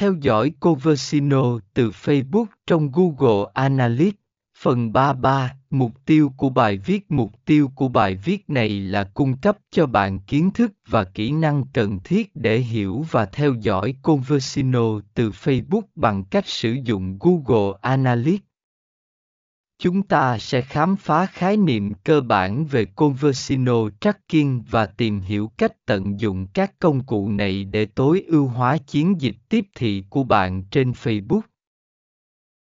Theo dõi Coversino từ Facebook trong Google Analytics. Phần 33, mục tiêu của bài viết Mục tiêu của bài viết này là cung cấp cho bạn kiến thức và kỹ năng cần thiết để hiểu và theo dõi Conversino từ Facebook bằng cách sử dụng Google Analytics. Chúng ta sẽ khám phá khái niệm cơ bản về Conversino Tracking và tìm hiểu cách tận dụng các công cụ này để tối ưu hóa chiến dịch tiếp thị của bạn trên Facebook.